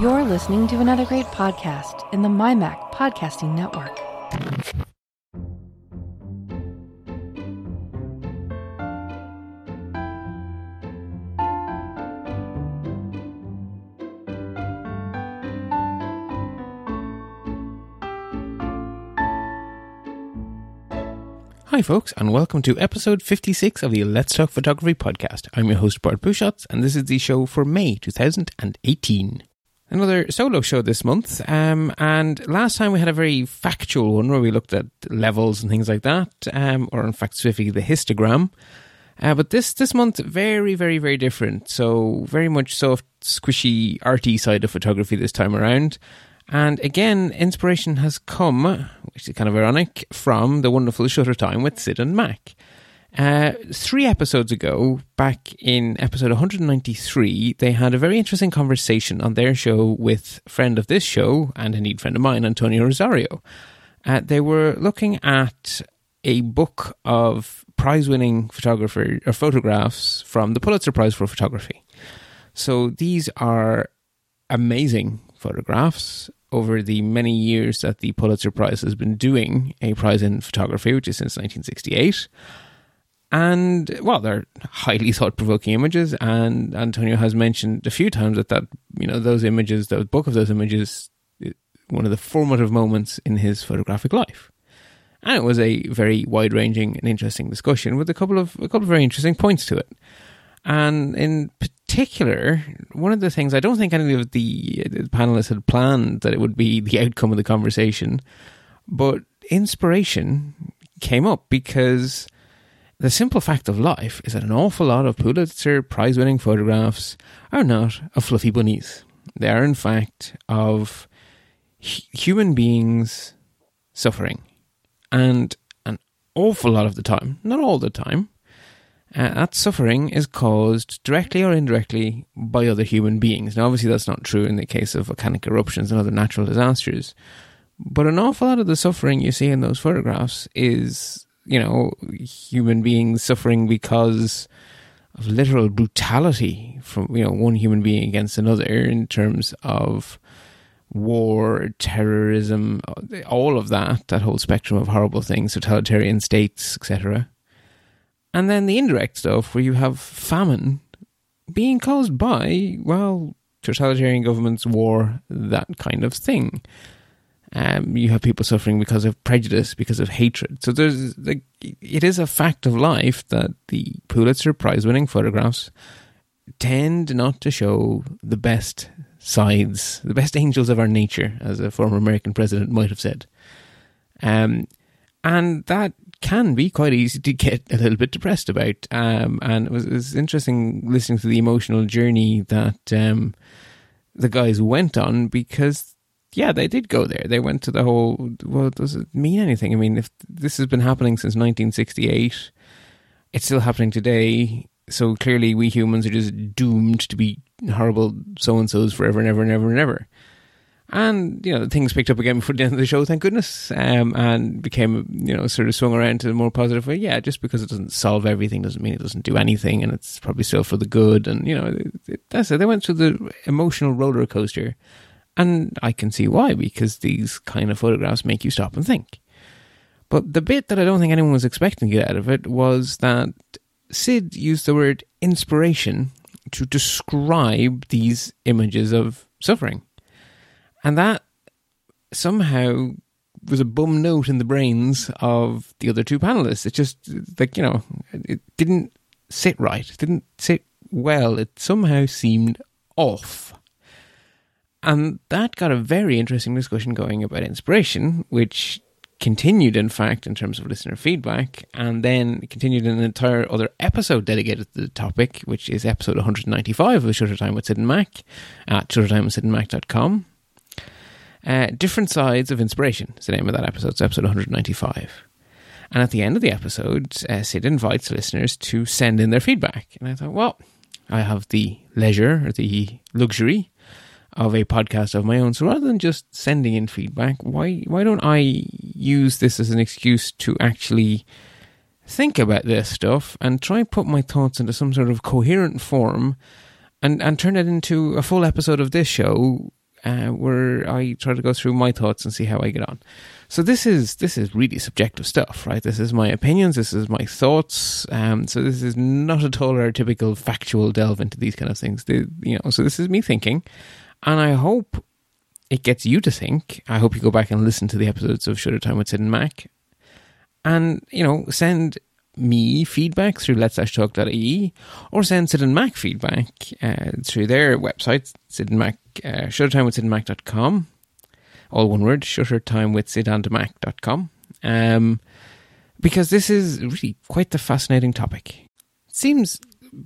You're listening to another great podcast in the MyMac Podcasting Network. Hi, folks, and welcome to episode 56 of the Let's Talk Photography podcast. I'm your host, Bart Busschots, and this is the show for May 2018. Another solo show this month, um, and last time we had a very factual one where we looked at levels and things like that, um, or in fact, specifically the histogram. Uh, but this this month, very, very, very different. So, very much soft, squishy, arty side of photography this time around. And again, inspiration has come, which is kind of ironic, from the wonderful Shutter Time with Sid and Mac. Uh, three episodes ago, back in episode 193, they had a very interesting conversation on their show with friend of this show, and indeed friend of mine, Antonio Rosario. Uh, they were looking at a book of prize winning photographer or photographs from the Pulitzer Prize for Photography. So these are amazing photographs over the many years that the Pulitzer Prize has been doing a prize in photography, which is since 1968. And well, they're highly thought-provoking images, and Antonio has mentioned a few times that that you know those images, the book of those images, one of the formative moments in his photographic life. And it was a very wide-ranging and interesting discussion with a couple of a couple of very interesting points to it. And in particular, one of the things I don't think any of the, the panelists had planned that it would be the outcome of the conversation, but inspiration came up because the simple fact of life is that an awful lot of Pulitzer Prize winning photographs are not of fluffy bunnies. They are, in fact, of h- human beings suffering. And an awful lot of the time, not all the time, uh, that suffering is caused directly or indirectly by other human beings. Now, obviously, that's not true in the case of volcanic eruptions and other natural disasters. But an awful lot of the suffering you see in those photographs is, you know, human beings suffering because of literal brutality from, you know, one human being against another in terms of war, terrorism, all of that, that whole spectrum of horrible things, totalitarian states, etc. And then the indirect stuff where you have famine being caused by, well, totalitarian governments, war, that kind of thing. Um, you have people suffering because of prejudice, because of hatred. So there's like, it is a fact of life that the Pulitzer Prize winning photographs tend not to show the best sides, the best angels of our nature, as a former American president might have said. Um, and that can be quite easy to get a little bit depressed about. Um, and it was, it was, interesting listening to the emotional journey that um, the guys went on because, yeah, they did go there. They went to the whole, well, does it mean anything? I mean, if this has been happening since 1968, it's still happening today. So clearly, we humans are just doomed to be horrible so and so's forever and ever and ever and ever. And, you know, things picked up again before the end of the show, thank goodness, um, and became, you know, sort of swung around to a more positive way. Yeah, just because it doesn't solve everything doesn't mean it doesn't do anything, and it's probably still for the good. And, you know, that's it. They went through the emotional roller coaster. And I can see why, because these kind of photographs make you stop and think. But the bit that I don't think anyone was expecting to get out of it was that Sid used the word inspiration to describe these images of suffering. And that somehow was a bum note in the brains of the other two panelists. It just, like, you know, it didn't sit right. It didn't sit well. It somehow seemed off. And that got a very interesting discussion going about inspiration, which continued, in fact, in terms of listener feedback, and then continued an entire other episode dedicated to the topic, which is episode 195 of Shutter Time with Sid and Mac at shuttertimewithsidandmac.com. Uh, different sides of inspiration is the name of that episode. It's episode 195. And at the end of the episode, uh, Sid invites listeners to send in their feedback. And I thought, well, I have the leisure or the luxury of a podcast of my own. So rather than just sending in feedback, why why don't I use this as an excuse to actually think about this stuff and try and put my thoughts into some sort of coherent form and, and turn it into a full episode of this show uh, where I try to go through my thoughts and see how I get on. So this is this is really subjective stuff, right? This is my opinions, this is my thoughts. Um, so this is not at all our typical factual delve into these kind of things. The, you know, so this is me thinking, and I hope it gets you to think. I hope you go back and listen to the episodes of Shutter Time with Sid and Mac, and you know, send me feedback through let's talk.ie or send Sid and Mac feedback uh, through their website, Sid and Mac, uh, Mac.com. All one word, shuttertime with Sid and Mac.com. Um, because this is really quite the fascinating topic. It seems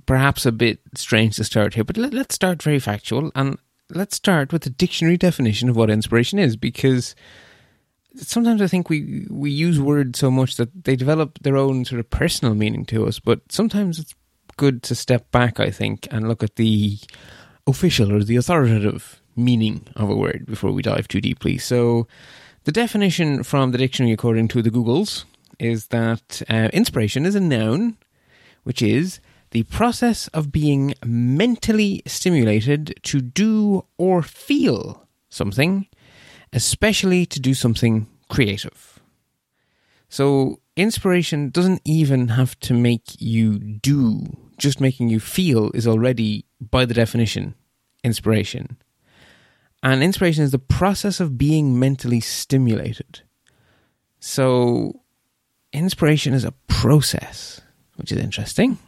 perhaps a bit strange to start here, but let, let's start very factual and let's start with the dictionary definition of what inspiration is because sometimes I think we we use words so much that they develop their own sort of personal meaning to us. But sometimes it's good to step back, I think, and look at the official or the authoritative meaning of a word before we dive too deeply. So, the definition from the dictionary, according to the Googles, is that uh, inspiration is a noun, which is the process of being mentally stimulated to do or feel something especially to do something creative. So, inspiration doesn't even have to make you do, just making you feel is already, by the definition, inspiration. And inspiration is the process of being mentally stimulated. So, inspiration is a process, which is interesting.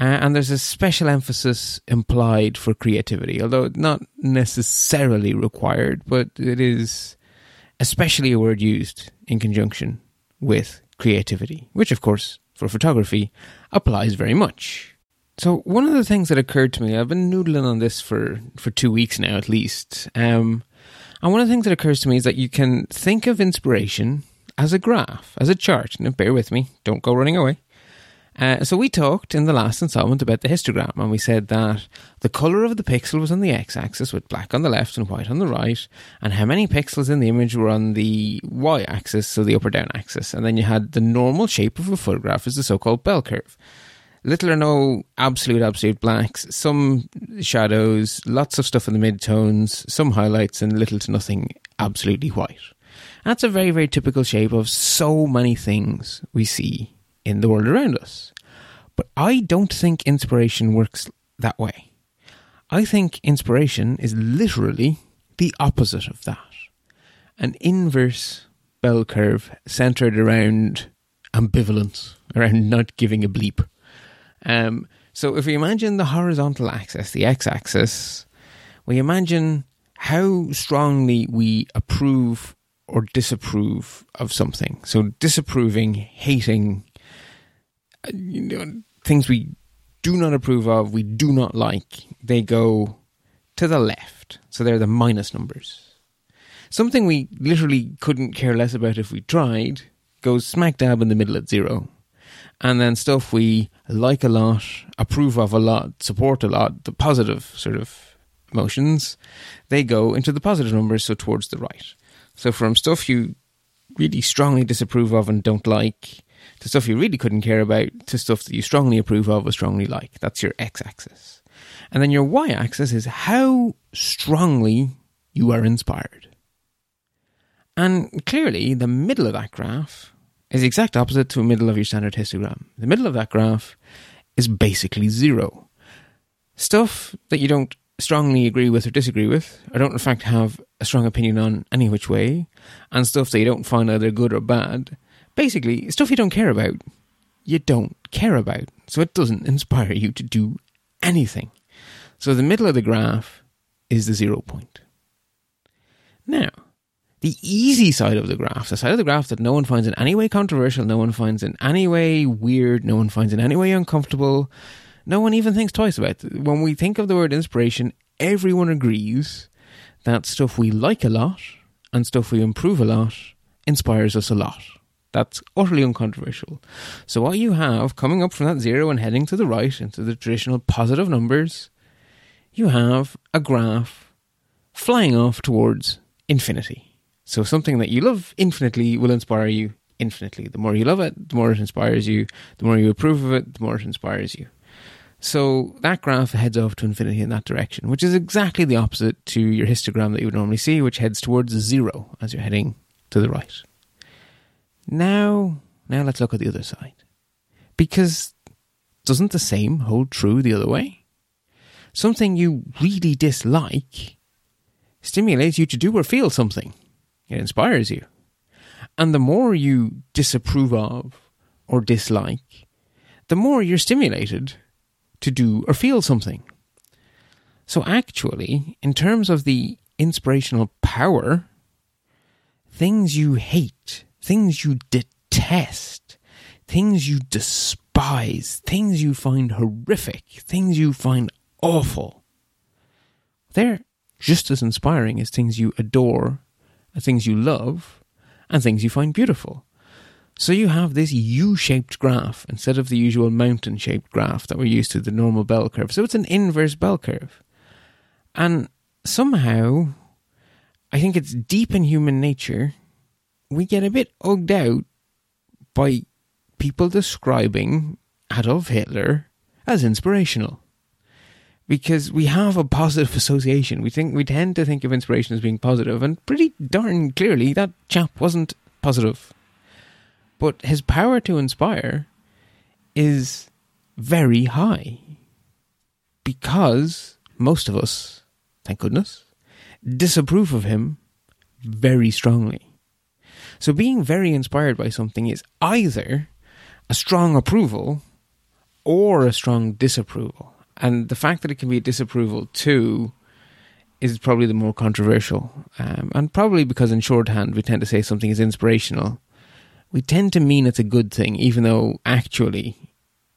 Uh, and there's a special emphasis implied for creativity, although not necessarily required, but it is especially a word used in conjunction with creativity, which, of course, for photography applies very much. So, one of the things that occurred to me, I've been noodling on this for, for two weeks now at least. Um, and one of the things that occurs to me is that you can think of inspiration as a graph, as a chart. Now, bear with me, don't go running away. Uh, so we talked in the last installment about the histogram, and we said that the color of the pixel was on the x-axis with black on the left and white on the right, and how many pixels in the image were on the y-axis, so the up or down axis. And then you had the normal shape of a photograph as the so-called bell curve. Little or no absolute absolute blacks, some shadows, lots of stuff in the mid-tones, some highlights, and little to nothing absolutely white. That's a very very typical shape of so many things we see in the world around us. But I don't think inspiration works that way. I think inspiration is literally the opposite of that an inverse bell curve centered around ambivalence, around not giving a bleep. Um, so if we imagine the horizontal axis, the x axis, we imagine how strongly we approve or disapprove of something. So disapproving, hating, you know, things we do not approve of, we do not like, they go to the left. So they're the minus numbers. Something we literally couldn't care less about if we tried goes smack dab in the middle at zero. And then stuff we like a lot, approve of a lot, support a lot, the positive sort of emotions, they go into the positive numbers, so towards the right. So from stuff you really strongly disapprove of and don't like, to stuff you really couldn't care about to stuff that you strongly approve of or strongly like. That's your x axis. And then your y axis is how strongly you are inspired. And clearly, the middle of that graph is the exact opposite to the middle of your standard histogram. The middle of that graph is basically zero. Stuff that you don't strongly agree with or disagree with, or don't in fact have a strong opinion on any which way, and stuff that you don't find either good or bad, basically, stuff you don't care about, you don't care about. So it doesn't inspire you to do anything. So the middle of the graph is the zero point. Now, the easy side of the graph, the side of the graph that no one finds in any way controversial, no one finds in any way weird, no one finds in any way uncomfortable, no one even thinks twice about it. When we think of the word inspiration, everyone agrees that stuff we like a lot and stuff we improve a lot inspires us a lot. That's utterly uncontroversial. So, what you have coming up from that zero and heading to the right into the traditional positive numbers, you have a graph flying off towards infinity. So, something that you love infinitely will inspire you infinitely. The more you love it, the more it inspires you. The more you approve of it, the more it inspires you. So that graph heads off to infinity in that direction, which is exactly the opposite to your histogram that you would normally see, which heads towards zero as you're heading to the right. Now, now let's look at the other side. Because doesn't the same hold true the other way? Something you really dislike stimulates you to do or feel something. It inspires you. And the more you disapprove of or dislike, the more you're stimulated to do or feel something. So, actually, in terms of the inspirational power, things you hate, things you detest, things you despise, things you find horrific, things you find awful, they're just as inspiring as things you adore, things you love, and things you find beautiful. So you have this U shaped graph instead of the usual mountain shaped graph that we're used to, the normal bell curve. So it's an inverse bell curve. And somehow, I think it's deep in human nature, we get a bit ugged out by people describing Adolf Hitler as inspirational. Because we have a positive association. We think we tend to think of inspiration as being positive, and pretty darn clearly that chap wasn't positive. But his power to inspire is very high. Because most of us, thank goodness, disapprove of him very strongly. So being very inspired by something is either a strong approval or a strong disapproval. And the fact that it can be a disapproval too is probably the more controversial. Um, and probably because in shorthand we tend to say something is inspirational we tend to mean it's a good thing, even though actually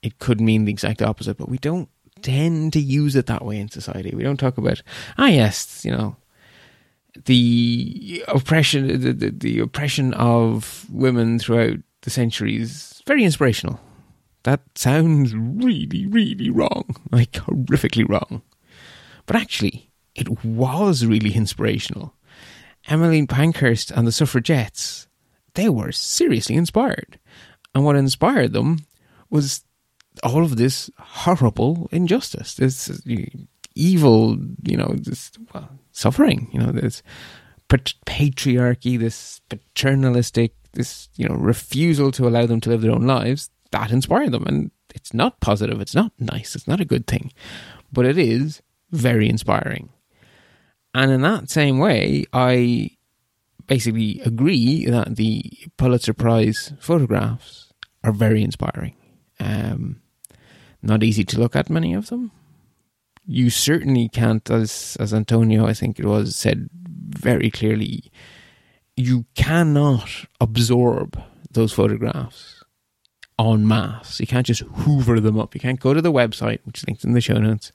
it could mean the exact opposite. But we don't tend to use it that way in society. We don't talk about, ah, yes, you know, the oppression, the, the, the oppression of women throughout the centuries, very inspirational. That sounds really, really wrong, like horrifically wrong. But actually, it was really inspirational. Emmeline Pankhurst and the suffragettes they were seriously inspired. And what inspired them was all of this horrible injustice, this uh, evil, you know, this well, suffering, you know, this patriarchy, this paternalistic, this, you know, refusal to allow them to live their own lives. That inspired them. And it's not positive, it's not nice, it's not a good thing, but it is very inspiring. And in that same way, I basically agree that the Pulitzer Prize photographs are very inspiring. Um, not easy to look at, many of them. You certainly can't, as as Antonio, I think it was, said very clearly, you cannot absorb those photographs en masse. You can't just hoover them up. You can't go to the website, which is linked in the show notes,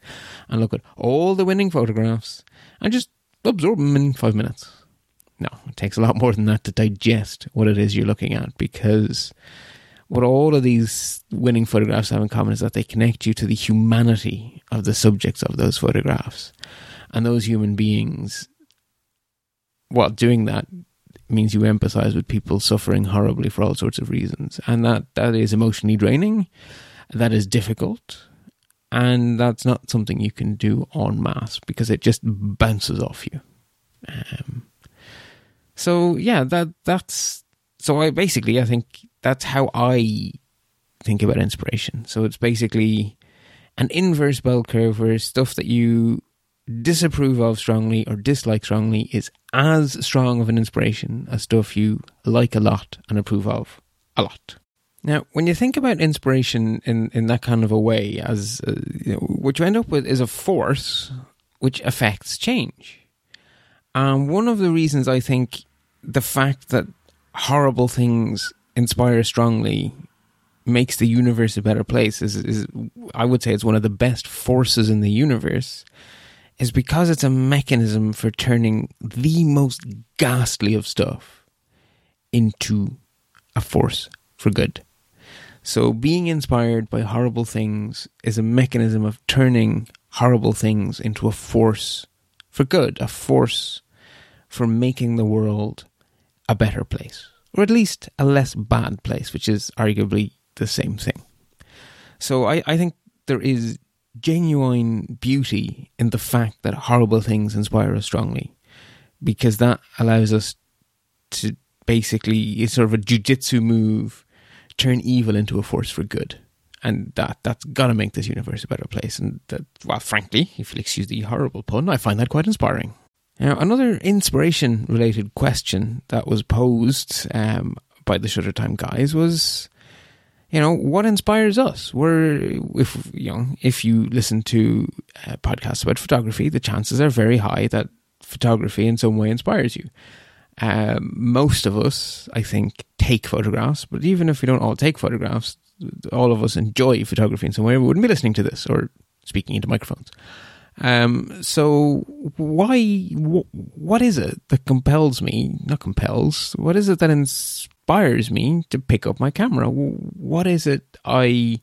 and look at all the winning photographs and just absorb them in five minutes no, it takes a lot more than that to digest what it is you're looking at because what all of these winning photographs have in common is that they connect you to the humanity of the subjects of those photographs. And those human beings, well, doing that means you empathize with people suffering horribly for all sorts of reasons. And that, that is emotionally draining. That is difficult. And that's not something you can do en masse because it just bounces off you. Um, so yeah, that that's so I basically I think that's how I think about inspiration. So it's basically an inverse bell curve where stuff that you disapprove of strongly or dislike strongly is as strong of an inspiration as stuff you like a lot and approve of a lot. Now, when you think about inspiration in, in that kind of a way, as uh, you know, what you end up with is a force which affects change. And one of the reasons I think the fact that horrible things inspire strongly makes the universe a better place is, is I would say it's one of the best forces in the universe is because it's a mechanism for turning the most ghastly of stuff into a force for good. So being inspired by horrible things is a mechanism of turning horrible things into a force for good, a force for making the world a better place, or at least a less bad place, which is arguably the same thing. So I, I think there is genuine beauty in the fact that horrible things inspire us strongly because that allows us to basically it's sort of a jujitsu move turn evil into a force for good. And that that's gonna make this universe a better place. And that well frankly if you'll excuse the horrible pun i find that quite inspiring now another inspiration related question that was posed um, by the shutter time guys was you know what inspires us? We're if you know if you listen to uh, podcasts about photography the chances are very high that photography in some way inspires you. Um, most of us i think take photographs but even if we don't all take photographs all of us enjoy photography in some way. We wouldn't be listening to this or speaking into microphones um, so why wh- what is it that compels me not compels what is it that inspires me to pick up my camera? What is it i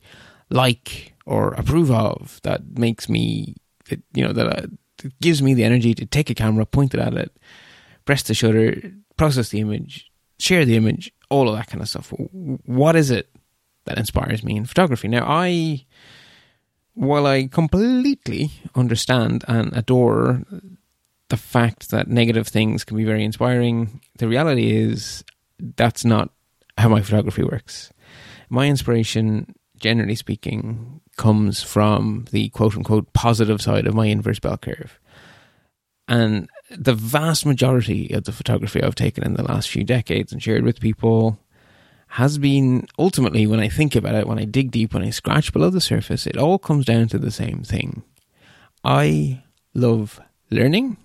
like or approve of that makes me that, you know that, uh, that gives me the energy to take a camera point it at it press the shutter process the image share the image all of that kind of stuff? What is it that inspires me in photography? Now i while I completely understand and adore the fact that negative things can be very inspiring, the reality is that's not how my photography works. My inspiration, generally speaking, comes from the quote unquote positive side of my inverse bell curve. And the vast majority of the photography I've taken in the last few decades and shared with people has been ultimately, when I think about it, when I dig deep, when I scratch below the surface, it all comes down to the same thing. I love learning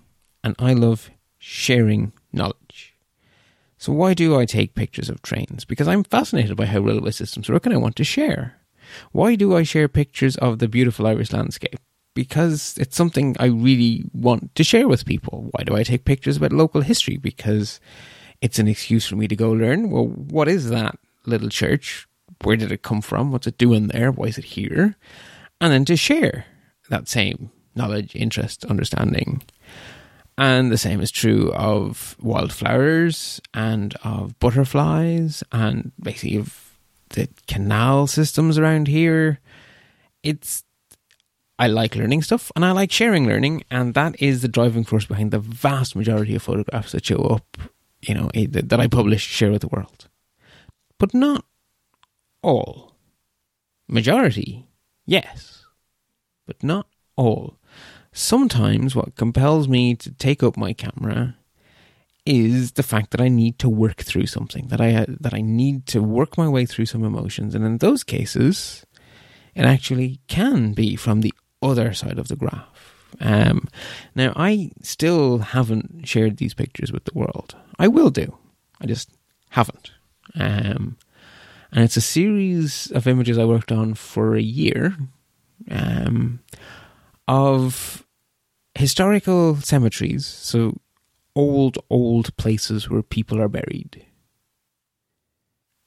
and I love sharing knowledge. So, why do I take pictures of trains? Because I'm fascinated by how railway systems work and I want to share. Why do I share pictures of the beautiful Irish landscape? Because it's something I really want to share with people. Why do I take pictures about local history? Because it's an excuse for me to go learn. Well, what is that little church? Where did it come from? What's it doing there? Why is it here? And then to share that same knowledge, interest, understanding. And the same is true of wildflowers and of butterflies and basically of the canal systems around here. It's I like learning stuff and I like sharing learning, and that is the driving force behind the vast majority of photographs that show up you know, eh, that I publish, share with the world. But not all. Majority, yes, but not all. Sometimes what compels me to take up my camera is the fact that I need to work through something, that I that I need to work my way through some emotions, and in those cases, it actually can be from the other side of the graph. Um, now, I still haven't shared these pictures with the world. I will do. I just haven't. Um, and it's a series of images I worked on for a year um, of historical cemeteries. So, old, old places where people are buried.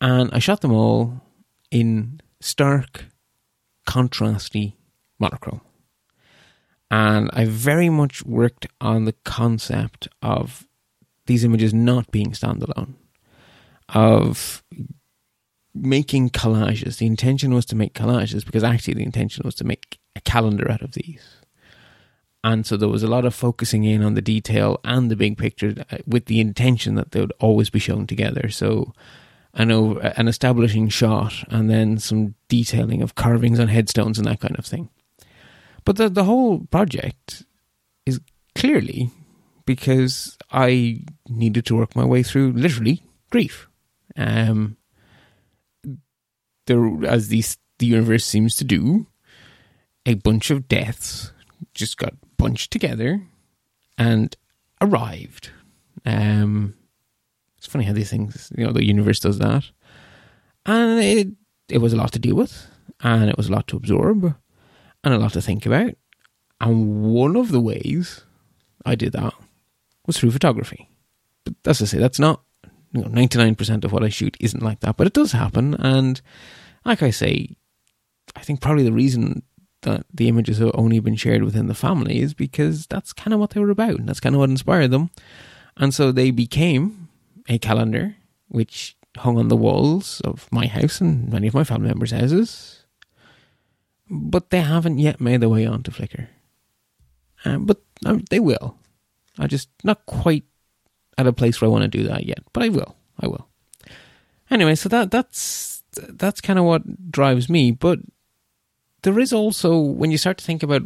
And I shot them all in stark, contrasty monochrome. And I very much worked on the concept of these images not being standalone, of making collages. The intention was to make collages because actually the intention was to make a calendar out of these. And so there was a lot of focusing in on the detail and the big picture uh, with the intention that they would always be shown together. So I know an establishing shot and then some detailing of carvings on headstones and that kind of thing. But the the whole project is clearly because I needed to work my way through literally grief. Um, there, as the the universe seems to do, a bunch of deaths just got bunched together and arrived. Um, it's funny how these things, you know, the universe does that, and it it was a lot to deal with, and it was a lot to absorb, and a lot to think about. And one of the ways I did that was through photography. But that's to say, that's not, you know, 99% of what I shoot isn't like that, but it does happen. And like I say, I think probably the reason that the images have only been shared within the family is because that's kind of what they were about. And That's kind of what inspired them. And so they became a calendar which hung on the walls of my house and many of my family members' houses but they haven't yet made their way onto Flickr. Um, but um, they will. I just not quite at a place where I want to do that yet, but I will. I will. Anyway, so that that's that's kind of what drives me. But there is also when you start to think about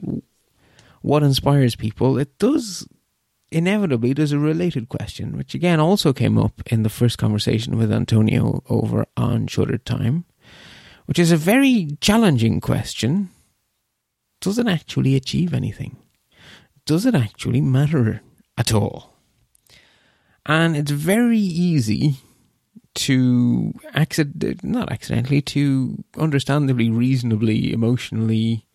what inspires people, it does inevitably there's a related question, which again also came up in the first conversation with Antonio over on Shutter Time, which is a very challenging question. Does it actually achieve anything? Does it actually matter at all? And it's very easy to accident not accidentally to understandably reasonably emotionally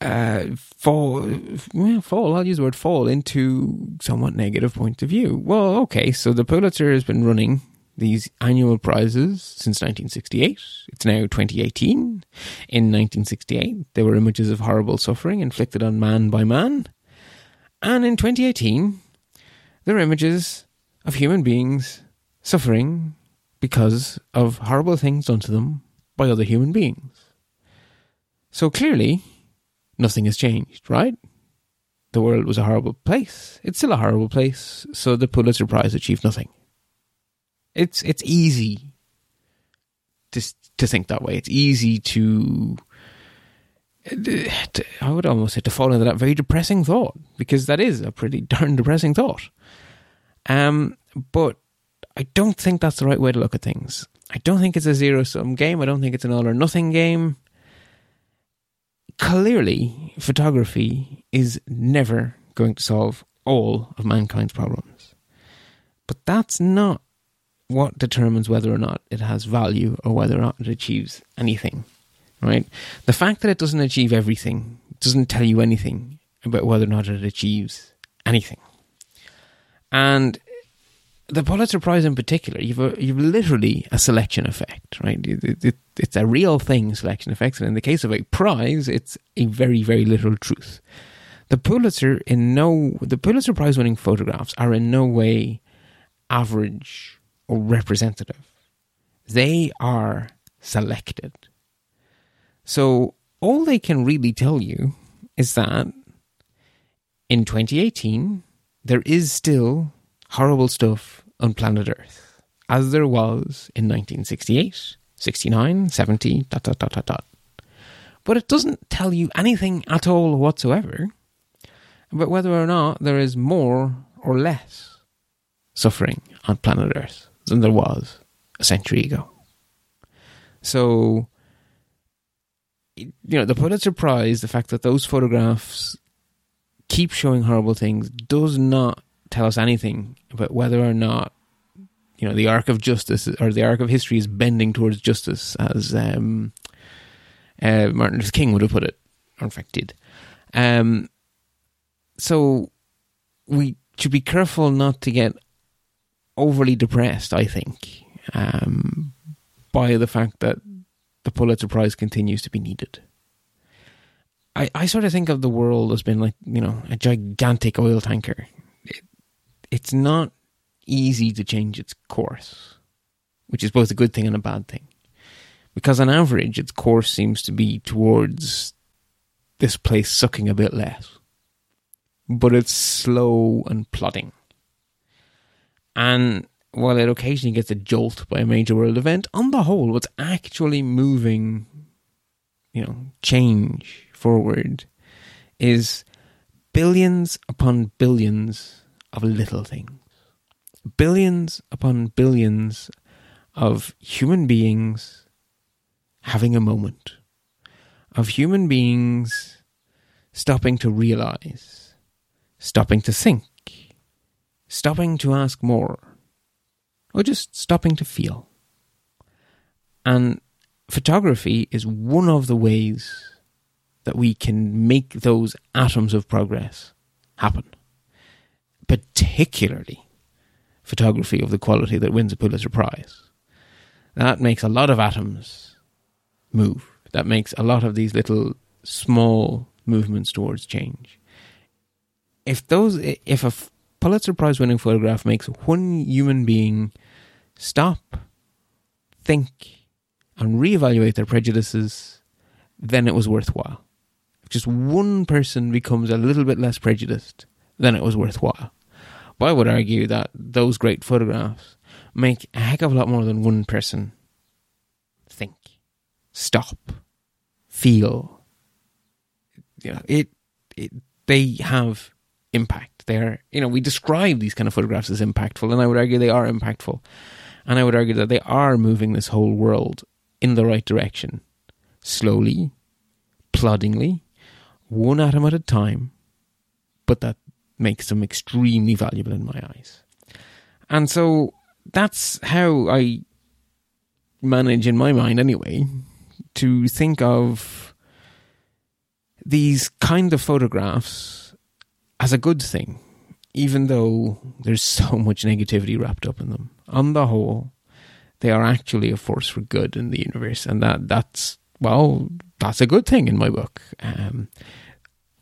uh, fall, well, fall, I'll use the word fall into somewhat negative point of view. Well, okay, so the Pulitzer has been running these annual prizes since 1968. It's now 2018. In 1968, there were images of horrible suffering inflicted on man by man. And in 2018, there are images of human beings suffering because of horrible things done to them by other human beings. So clearly, nothing has changed, right? The world was a horrible place. It's still a horrible place, so the Pulitzer Prize achieved nothing. It's it's easy to to think that way. It's easy to I would almost say to fall into that very depressing thought because that is a pretty darn depressing thought. Um, but I don't think that's the right way to look at things. I don't think it's a zero sum game. I don't think it's an all or nothing game clearly, photography is never going to solve all of mankind's problems. But that's not what determines whether or not it has value or whether or not it achieves anything, right? The fact that it doesn't achieve everything doesn't tell you anything about whether or not it achieves anything. And the Pulitzer Prize in particular, you've a, you've literally a selection effect, right? It, it, it's a real thing, selection effects, and in the case of a prize, it's a very very literal truth. The Pulitzer in no the Pulitzer Prize winning photographs are in no way average or representative. They are selected. So all they can really tell you is that in 2018 there is still horrible stuff on planet Earth, as there was in 1968, 69, 70, dot, dot, dot, dot, dot. But it doesn't tell you anything at all whatsoever about whether or not there is more or less suffering on planet Earth than there was a century ago. So, you know, the Pulitzer Prize, the fact that those photographs keep showing horrible things, does not tell us anything about whether or not you know the arc of justice or the arc of history is bending towards justice, as um, uh, Martin Luther King would have put it, or in fact did. Um, so we should be careful not to get overly depressed. I think um, by the fact that the Pulitzer Prize continues to be needed. I, I sort of think of the world as being like you know a gigantic oil tanker it's not easy to change its course, which is both a good thing and a bad thing. Because on average, its course seems to be towards this place sucking a bit less. But it's slow and plodding. And while it occasionally gets a jolt by a major world event, on the whole, what's actually moving, you know, change forward is billions upon billions of little things. Billions upon billions of human beings having a moment, of human beings stopping to realize, stopping to think, stopping to ask more, or just stopping to feel. And photography is one of the ways that we can make those atoms of progress happen particularly photography of the quality that wins a Pulitzer Prize. That makes a lot of atoms move. That makes a lot of these little small movements towards change. If those, if a Pulitzer Prize winning photograph makes one human being stop, think, and reevaluate their prejudices then it was worthwhile. If just one person becomes a little bit less prejudiced, then it was worthwhile. But I would argue that those great photographs make a heck of a lot more than one person think, stop, feel. You know, it, it they have impact. They're, you know, we describe these kind of photographs as impactful, and I would argue they are impactful. And I would argue that they are moving this whole world in the right direction, slowly, ploddingly, one atom at a time, but that makes them extremely valuable in my eyes. And so that's how I manage in my mind anyway to think of these kind of photographs as a good thing, even though there's so much negativity wrapped up in them. On the whole, they are actually a force for good in the universe, and that that's well, that's a good thing in my book. Um,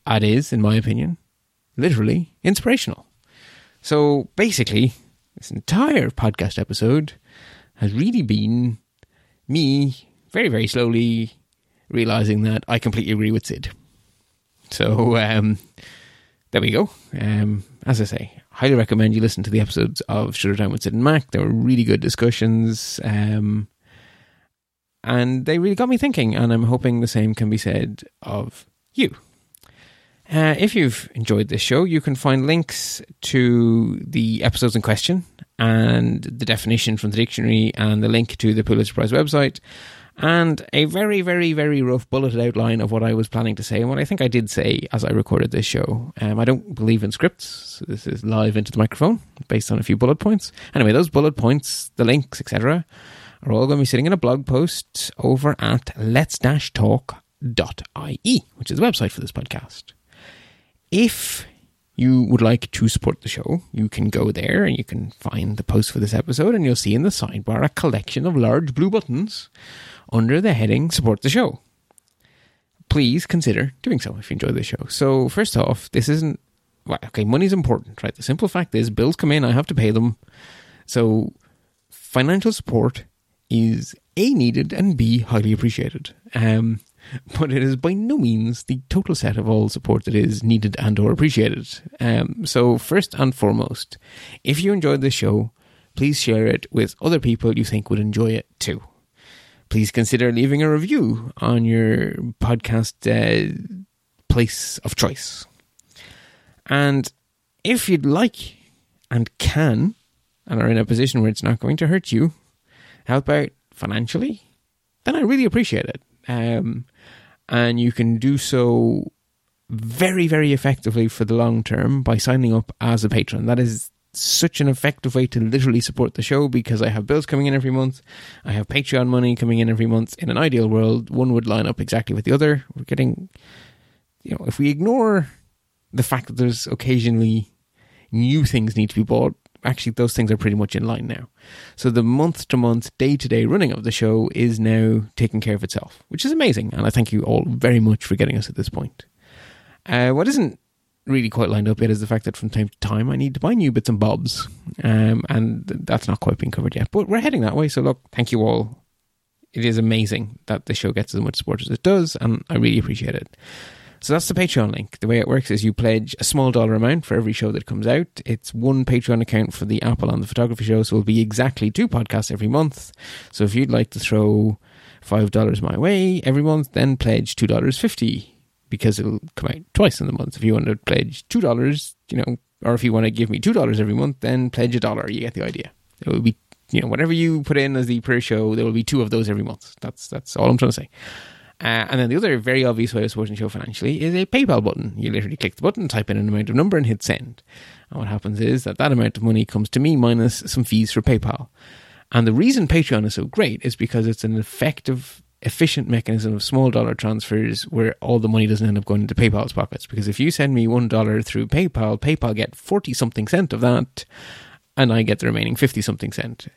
it is, in my opinion, literally inspirational. So basically, this entire podcast episode has really been me very, very slowly realizing that I completely agree with Sid. So um, there we go. Um, as I say, highly recommend you listen to the episodes of Shutter Time with Sid and Mac. They were really good discussions. Um, and they really got me thinking, and I'm hoping the same can be said of you. Uh, if you've enjoyed this show, you can find links to the episodes in question and the definition from the dictionary and the link to the Pulitzer Prize website and a very, very, very rough bulleted outline of what I was planning to say and what I think I did say as I recorded this show. Um, I don't believe in scripts, so this is live into the microphone based on a few bullet points. Anyway, those bullet points, the links, etc., are all going to be sitting in a blog post over at let's-talk.ie, which is the website for this podcast. If you would like to support the show, you can go there and you can find the post for this episode, and you'll see in the sidebar a collection of large blue buttons under the heading Support the Show. Please consider doing so if you enjoy the show. So, first off, this isn't. Well, okay, money's important, right? The simple fact is, bills come in, I have to pay them. So, financial support is A, needed, and B, highly appreciated. Um, but it is by no means the total set of all support that is needed and or appreciated. Um, so first and foremost, if you enjoyed the show, please share it with other people you think would enjoy it too. Please consider leaving a review on your podcast uh, place of choice. And if you'd like and can, and are in a position where it's not going to hurt you, help out financially, then I really appreciate it. Um, and you can do so very, very effectively for the long term by signing up as a patron. That is such an effective way to literally support the show because I have bills coming in every month. I have Patreon money coming in every month. In an ideal world, one would line up exactly with the other. We're getting, you know, if we ignore the fact that there's occasionally new things need to be bought, actually those things are pretty much in line now. So the month to month, day to day running of the show is now taking care of itself, which is amazing. And I thank you all very much for getting us at this point. Uh, what isn't really quite lined up yet is the fact that from time to time I need to buy new bits and bobs. Um, and that's not quite been covered yet. But we're heading that way. So look, thank you all. It is amazing that the show gets as much support as it does, and I really appreciate it. So that's the Patreon link. The way it works is you pledge a small dollar amount for every show that comes out. It's one Patreon account for the Apple and the photography show, so it'll be exactly two podcasts every month. So if you'd like to throw five dollars my way every month, then pledge two dollars fifty because it'll come out twice in the month. If you want to pledge two dollars, you know, or if you want to give me two dollars every month, then pledge a dollar. You get the idea. It will be you know whatever you put in as the per show, there will be two of those every month. That's that's all I'm trying to say. Uh, and then the other very obvious way of supporting the show financially is a PayPal button. You literally click the button, type in an amount of number, and hit send. And what happens is that that amount of money comes to me minus some fees for PayPal. And the reason Patreon is so great is because it's an effective, efficient mechanism of small dollar transfers where all the money doesn't end up going into PayPal's pockets. Because if you send me one dollar through PayPal, PayPal get forty something cent of that, and I get the remaining fifty something cent.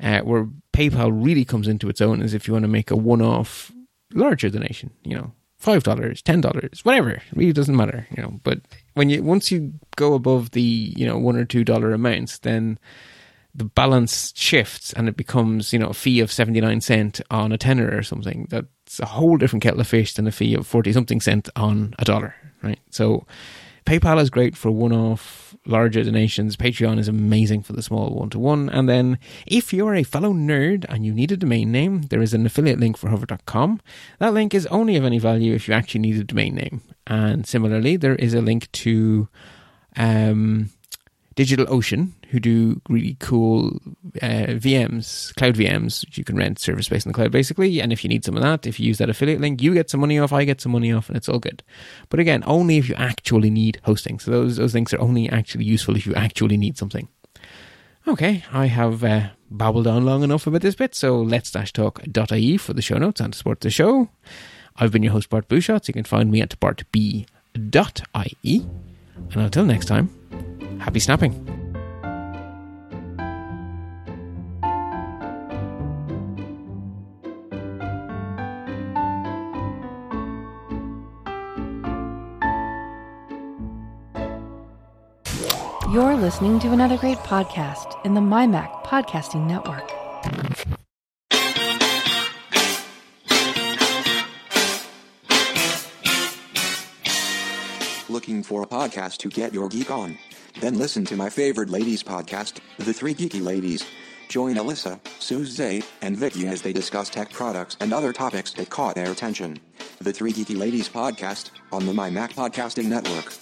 Uh, where PayPal really comes into its own is if you want to make a one-off larger donation, you know, five dollars, ten dollars, whatever. It really doesn't matter, you know. But when you once you go above the you know one or two dollar amounts, then the balance shifts and it becomes you know a fee of seventy nine cent on a tenner or something. That's that's a whole different kettle of fish than a fee of 40 something cent on a dollar, right? So PayPal is great for one off larger donations. Patreon is amazing for the small one to one. And then if you're a fellow nerd and you need a domain name, there is an affiliate link for hover.com. That link is only of any value if you actually need a domain name. And similarly, there is a link to um, DigitalOcean, who do really cool uh, VMs, cloud VMs, which you can rent server space in the cloud basically. And if you need some of that, if you use that affiliate link, you get some money off, I get some money off, and it's all good. But again, only if you actually need hosting. So those, those links are only actually useful if you actually need something. Okay, I have uh, babbled on long enough about this bit, so let's dash talk.ie for the show notes and to support the show. I've been your host, Bart Busschots. You can find me at bartb.ie. And until next time, happy snapping. You're listening to another great podcast in the MyMac Podcasting Network. Looking for a podcast to get your geek on? Then listen to my favorite ladies podcast, The Three Geeky Ladies. Join Alyssa, Suze, and Vicky as they discuss tech products and other topics that caught their attention. The Three Geeky Ladies podcast on the My Mac Podcasting Network.